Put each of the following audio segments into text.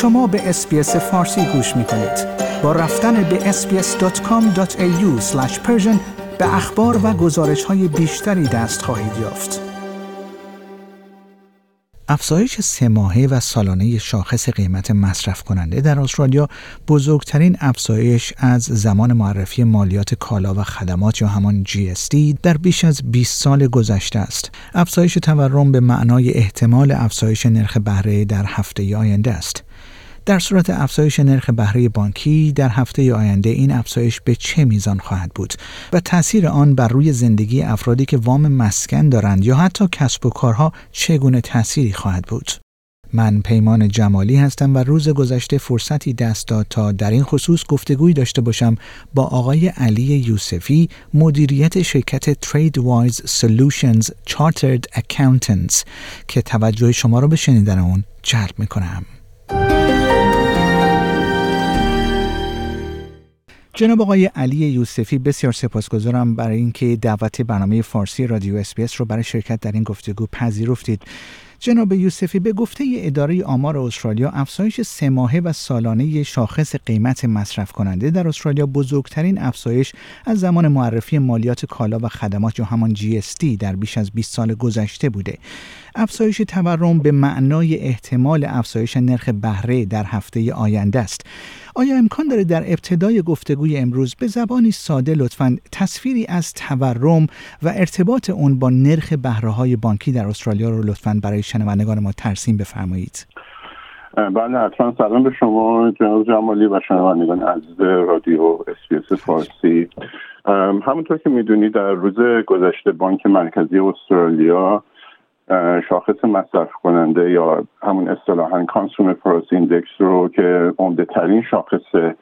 شما به اسپیس فارسی گوش می کنید. با رفتن به sbs.com.au به اخبار و گزارش های بیشتری دست خواهید یافت. افزایش سه ماهه و سالانه شاخص قیمت مصرف کننده در استرالیا بزرگترین افزایش از زمان معرفی مالیات کالا و خدمات یا همان GST در بیش از 20 سال گذشته است. افزایش تورم به معنای احتمال افزایش نرخ بهره در هفته آینده است. در صورت افزایش نرخ بهره بانکی در هفته آینده این افزایش به چه میزان خواهد بود و تاثیر آن بر روی زندگی افرادی که وام مسکن دارند یا حتی کسب و کارها چگونه تأثیری خواهد بود؟ من پیمان جمالی هستم و روز گذشته فرصتی دست داد تا در این خصوص گفتگویی داشته باشم با آقای علی یوسفی مدیریت شرکت Tradewise Solutions Chartered Accountants که توجه شما را به شنیدن اون جلب می جناب آقای علی یوسفی بسیار سپاسگزارم برای اینکه دعوت برنامه فارسی رادیو اسپیس رو برای شرکت در این گفتگو پذیرفتید جناب یوسفی به گفته اداره آمار استرالیا افزایش سه ماهه و سالانه شاخص قیمت مصرف کننده در استرالیا بزرگترین افزایش از زمان معرفی مالیات کالا و خدمات یا همان GST در بیش از 20 سال گذشته بوده. افزایش تورم به معنای احتمال افزایش نرخ بهره در هفته آینده است. آیا امکان داره در ابتدای گفتگوی امروز به زبانی ساده لطفا تصویری از تورم و ارتباط اون با نرخ بهره های بانکی در استرالیا رو لطفا برای شنوندگان ما ترسیم بفرمایید بله حتما سلام به شما جناب جمالی و شنوندگان عزیز رادیو اسپیس فارسی همونطور که می‌دونید در روز گذشته بانک مرکزی استرالیا شاخص مصرف کننده یا همون اصطلاحا Consumer Price Index رو که عمده ترین شاخص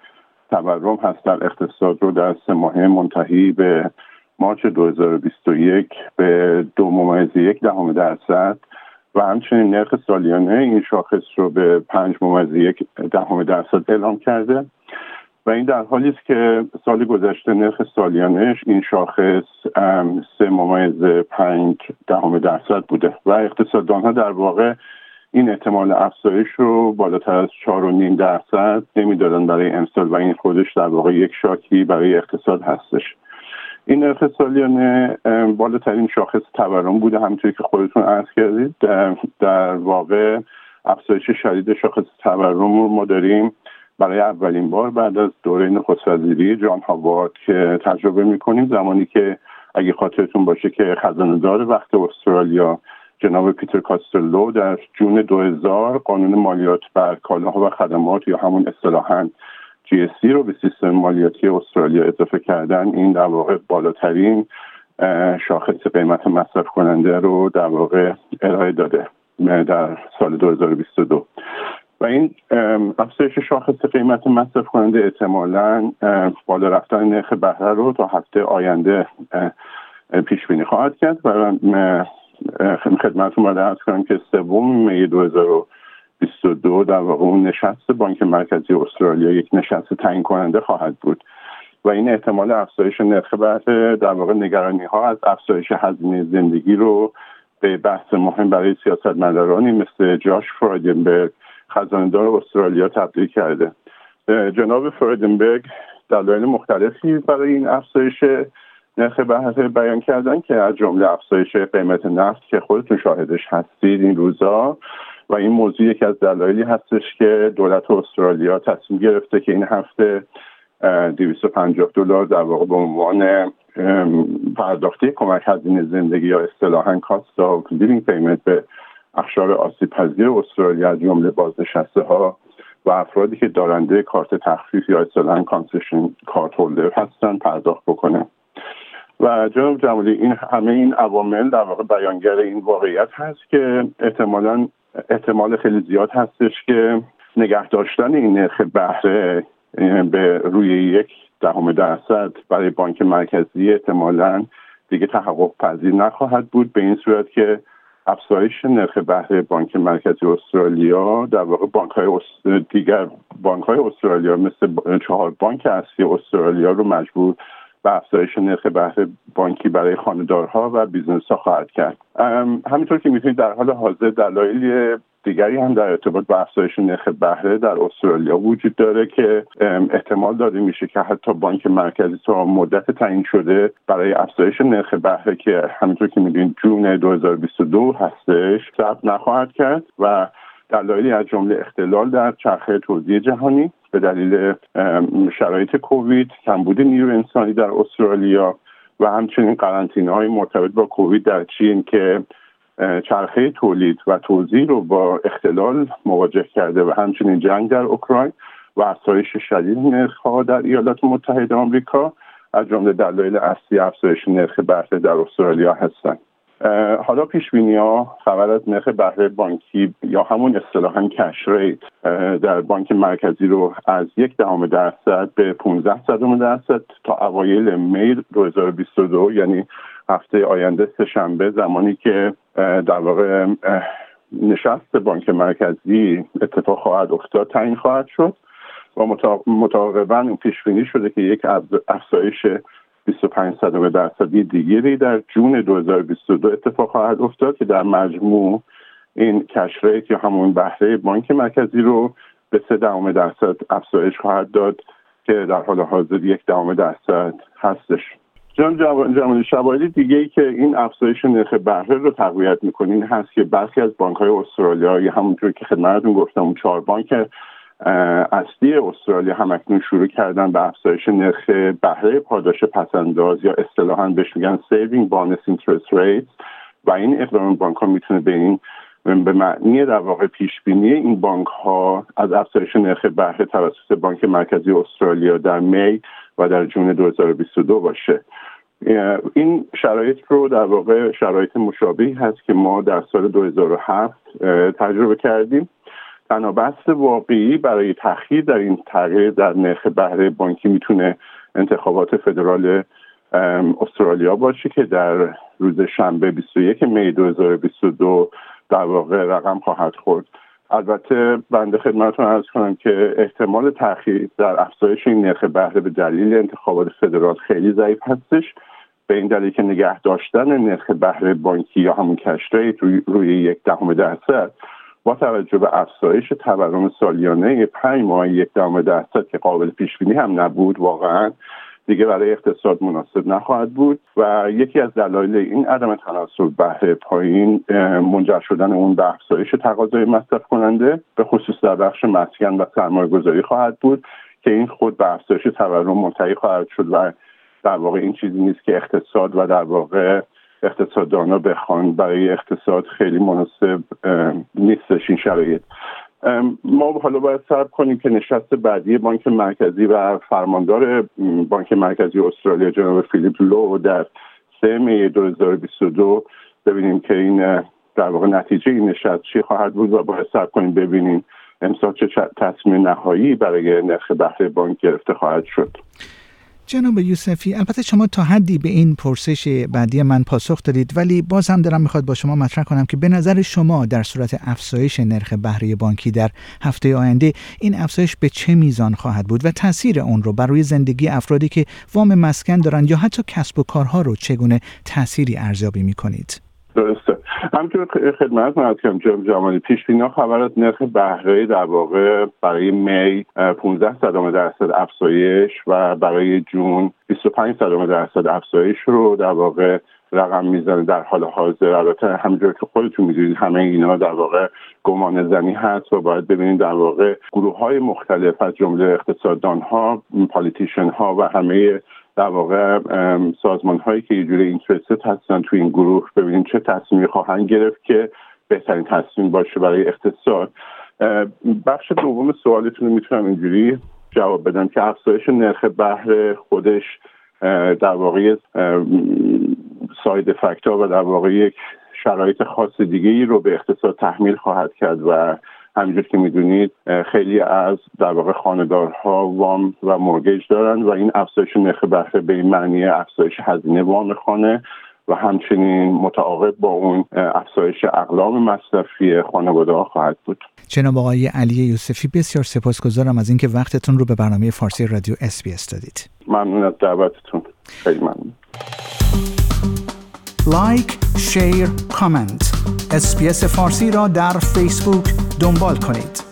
تورم هست در اقتصاد رو در سه ماهه منتهی به March 2021 به دو ممیز یک دهم درصد و همچنین نرخ سالیانه این شاخص رو به پنج ممیز یک دهم درصد اعلام کرده. و این در حالی است که سال گذشته نرخ سالیانش این شاخص سه ممیز پنج دهم درصد بوده و اقتصاددان ها در واقع این احتمال افزایش رو بالاتر از چهار و نیم درصد نمی‌دادن برای امسال و این خودش در واقع یک شاکی برای اقتصاد هستش. این نرخ سالیانه بالاترین شاخص تورم بوده. همونطوری که خودتون عرض کردید در واقع افزایش شدید شاخص تورم رو ما داریم. برای اولین بار بعد از دوره نخست وزیری جان هاوارد که تجربه می‌کنیم زمانی که اگه خاطرتون باشه که خزانه وقت استرالیا جناب پیتر کاستلو در جون 2000 قانون مالیات بر کالاها و خدمات یا همون اصطلاحا GSC رو به سیستم مالیاتی استرالیا اضافه کردن این در واقع بالاترین شاخص قیمت مصرف کننده رو در واقع ارائه داده در سال 2022 و این افزایش شاخص قیمت مصرف کننده احتمالا بالا رفتن نرخ بهره رو تا هفته آینده پیش بینی خواهد کرد و خدمتتون باید ارز کنم که سوم می 2022 در واقع اون نشست بانک مرکزی استرالیا یک نشست تعیین کننده خواهد بود. و این احتمال افزایش نرخ بهره در واقع نگرانی ها از افزایش هزینه زندگی رو به بحث مهم برای سیاستمدارانی مثل جاش فرایدنبرگ خزانه‌دار استرالیا تبدیل کرده. جناب فرایدنبرگ دلایل مختلفی برای این افزایش نرخ بهره بیان کردن که از جمله افزایش قیمت نفت که خودتون شاهدش هستید این روزا و این موضوع یکی از دلایلی هستش که دولت استرالیا تصمیم گرفته که این هفته 250 دلار در واقع به عنوان پرداختی کمک هزینه زندگی یا اصطلاحا cost of living payment به اخشار آسیب پذیر استرالیا از جمله بازنشسته ها و افرادی که دارنده کارت تخفیف یا اصطلاحا کانسشن کارت هولدر هستن پرداخت بکنه. و جناب جمالی این همه این عوامل در واقع بیانگر این واقعیت هست که احتمالا احتمال خیلی زیاد هستش که نگه داشتن این نرخ بهره به روی یک دهم درصد برای بانک مرکزی احتمالا دیگه تحقق پذیر نخواهد بود به این صورت که افزایش نرخ بهره بانک مرکزی استرالیا در واقع بانک های دیگر بانک های استرالیا مثل چهار بانک اصلی استرالیا رو مجبور به افزایش نرخ بهره بانکی برای خانه‌دارها و بیزنس ها خواهد کرد. همینطور که می‌تونید در حال حاضر دلایل دیگری هم در ارتباط با افزایش نرخ بهره در استرالیا وجود داره که احتمال داده میشه که حتی بانک مرکزی تا مدت تعیین شده برای افزایش نرخ بهره که همینطور که می‌دونید جون 2022 هستش ثبت نخواهد کرد و دلایلی از جمله اختلال در چرخه توزیع جهانی به دلیل شرایط کووید کمبود نیرو انسانی در استرالیا و همچنین قرنطینه های مرتبط با کووید در چین که چرخه تولید و توزیع رو با اختلال مواجه کرده و همچنین جنگ در اوکراین و افزایش شدید نرخها در ایالات متحده آمریکا از جمله دلایل اصلی افزایش نرخ بهره در استرالیا هستند. حالا پیش بینی ها خبر از نرخ بهره بانکی یا همون اصطلاحا کش ریت در بانک مرکزی رو از یک دهم درصد به 15 صدم درصد تا اوایل می 2022 یعنی هفته آینده سهشنبه زمانی که در واقع نشست بانک مرکزی اتفاق خواهد افتاد تعیین خواهد شد و متعاقبا پیش بینی شده که یک افزایش 25 صدم درصدی دیگری در جون 2022 اتفاق خواهد افتاد که در مجموع این کش ریت یا همون بهره بانک مرکزی رو به سه دهم درصد افزایش خواهد داد که در حال حاضر یک دهم درصد هستش. جان جمالی شواهد دیگه ای که این افزایش نرخ بهره رو تقویت می‌کنین هست که برخی از بانک های استرالیا یا همونطور که خدمتتون گفتم اون چهار بانک اصلی استرالیا هم اکنون شروع کردن به افزایش نرخ بهره پاداش پس‌انداز یا اصطلاحا بهش میگن saving bonus interest rate و این اقدام بانک ها می‌تونه به این به معنی در واقع پیش بینی این بانک ها از افزایش نرخ بهره توسط بانک مرکزی استرالیا در May و در June 2022 باشه. این شرایط رو در واقع شرایط مشابهی هست که ما در سال 2007 تجربه کردیم. تنها بحث واقعی برای تاخیر در این تغییر در نرخ بهره بانکی می‌تونه انتخابات فدرال استرالیا باشه که در روز شنبه 21 می 2022 در واقع رقم خواهد خورد. البته بنده خدمتتون ارز کنم که احتمال تاخیر در افزایش این نرخ بهره به دلیل انتخابات فدرال خیلی ضعیف هستش. به این دلیل که نگه داشتن نرخ بهره بانکی یا همون کشته روی, روی یک دهم درصد با توجه به افزایش تورم سالیانه پنج ماه یک دهم درصد که قابل پیش بینی هم نبود واقعا دیگه برای اقتصاد مناسب نخواهد بود و یکی از دلایل این عدم تناسب بهره پایین منجر شدن اون به افزایش تقاضای مصرف کننده به خصوص در بخش مسکن و سرمایه گذاری خواهد بود که این خود به افزایش تورم منتهی خواهد شد و در واقع این چیزی نیست که اقتصاد و در واقع اقتصاددانا بخوان برای اقتصاد خیلی مناسب نیستش این شرایط. ما حالا باید صبر کنیم که نشست بعدی بانک مرکزی و فرماندار بانک مرکزی استرالیا جناب فیلیپ لو در سه می 2022 ببینیم که این در واقع نتیجه این نشست چی خواهد بود و باید صبر کنیم ببینیم امسال چه تصمیم نهایی برای نرخ بهره بانک گرفته خواهد شد. جناب یوسفی البته شما تا حدی به این پرسش بعدی من پاسخ دادید ولی باز هم دارم می‌خواد با شما مطرح کنم که به نظر شما در صورت افزایش نرخ بهره بانکی در هفته آینده این افزایش به چه میزان خواهد بود و تاثیر اون رو بر روی زندگی افرادی که وام مسکن دارند یا حتی کسب و کارها رو چگونه تأثیری ارزیابی می‌کنید؟ درسته. همچون خدمت من کردم جام جمالی پیش بینا خبر از نرخ بهره در واقع برای می 15 صدام درصد افزایش و برای جون 25 صدام درصد افزایش رو در واقع رقم می‌زنه در حال حاضر. البته همینجور که خودتون می‌دونید همه اینا در واقع گمان زنی هست و باید ببینید در واقع گروه های مختلف از جمله اقتصاددان ها پالیتیشن ها و همه در واقع سازمان هایی که یه جوری اینترست هستن تو این گروه ببینیم چه تصمیمی خواهند گرفت که بهترین تصمیم باشه برای اقتصاد. بخش دوم سوالتون رو می‌تونم اینجوری جواب بدم که افزایش نرخ بهره خودش در واقع ساید فکتا و در واقع یک شرایط خاص دیگه ای رو به اقتصاد تحمیل خواهد کرد و همینجور که می‌دونید خیلی از در واقع خاندارها وام و مرگج دارن و این افزایش نرخ بهره به این معنی افزایش هزینه وام خانه و همچنین متعاقب با اون افزایش اقلام مصرفی خانواده ها خواهد بود. جناب آقای علی یوسفی بسیار سپاسگزارم از اینکه وقتتون رو به برنامه فارسی رادیو SBS دادید. ممنون از دعوتتون. خیلی ممنون. Like، share، comment SBS فارسی را در فیسبوک دنبال کنید.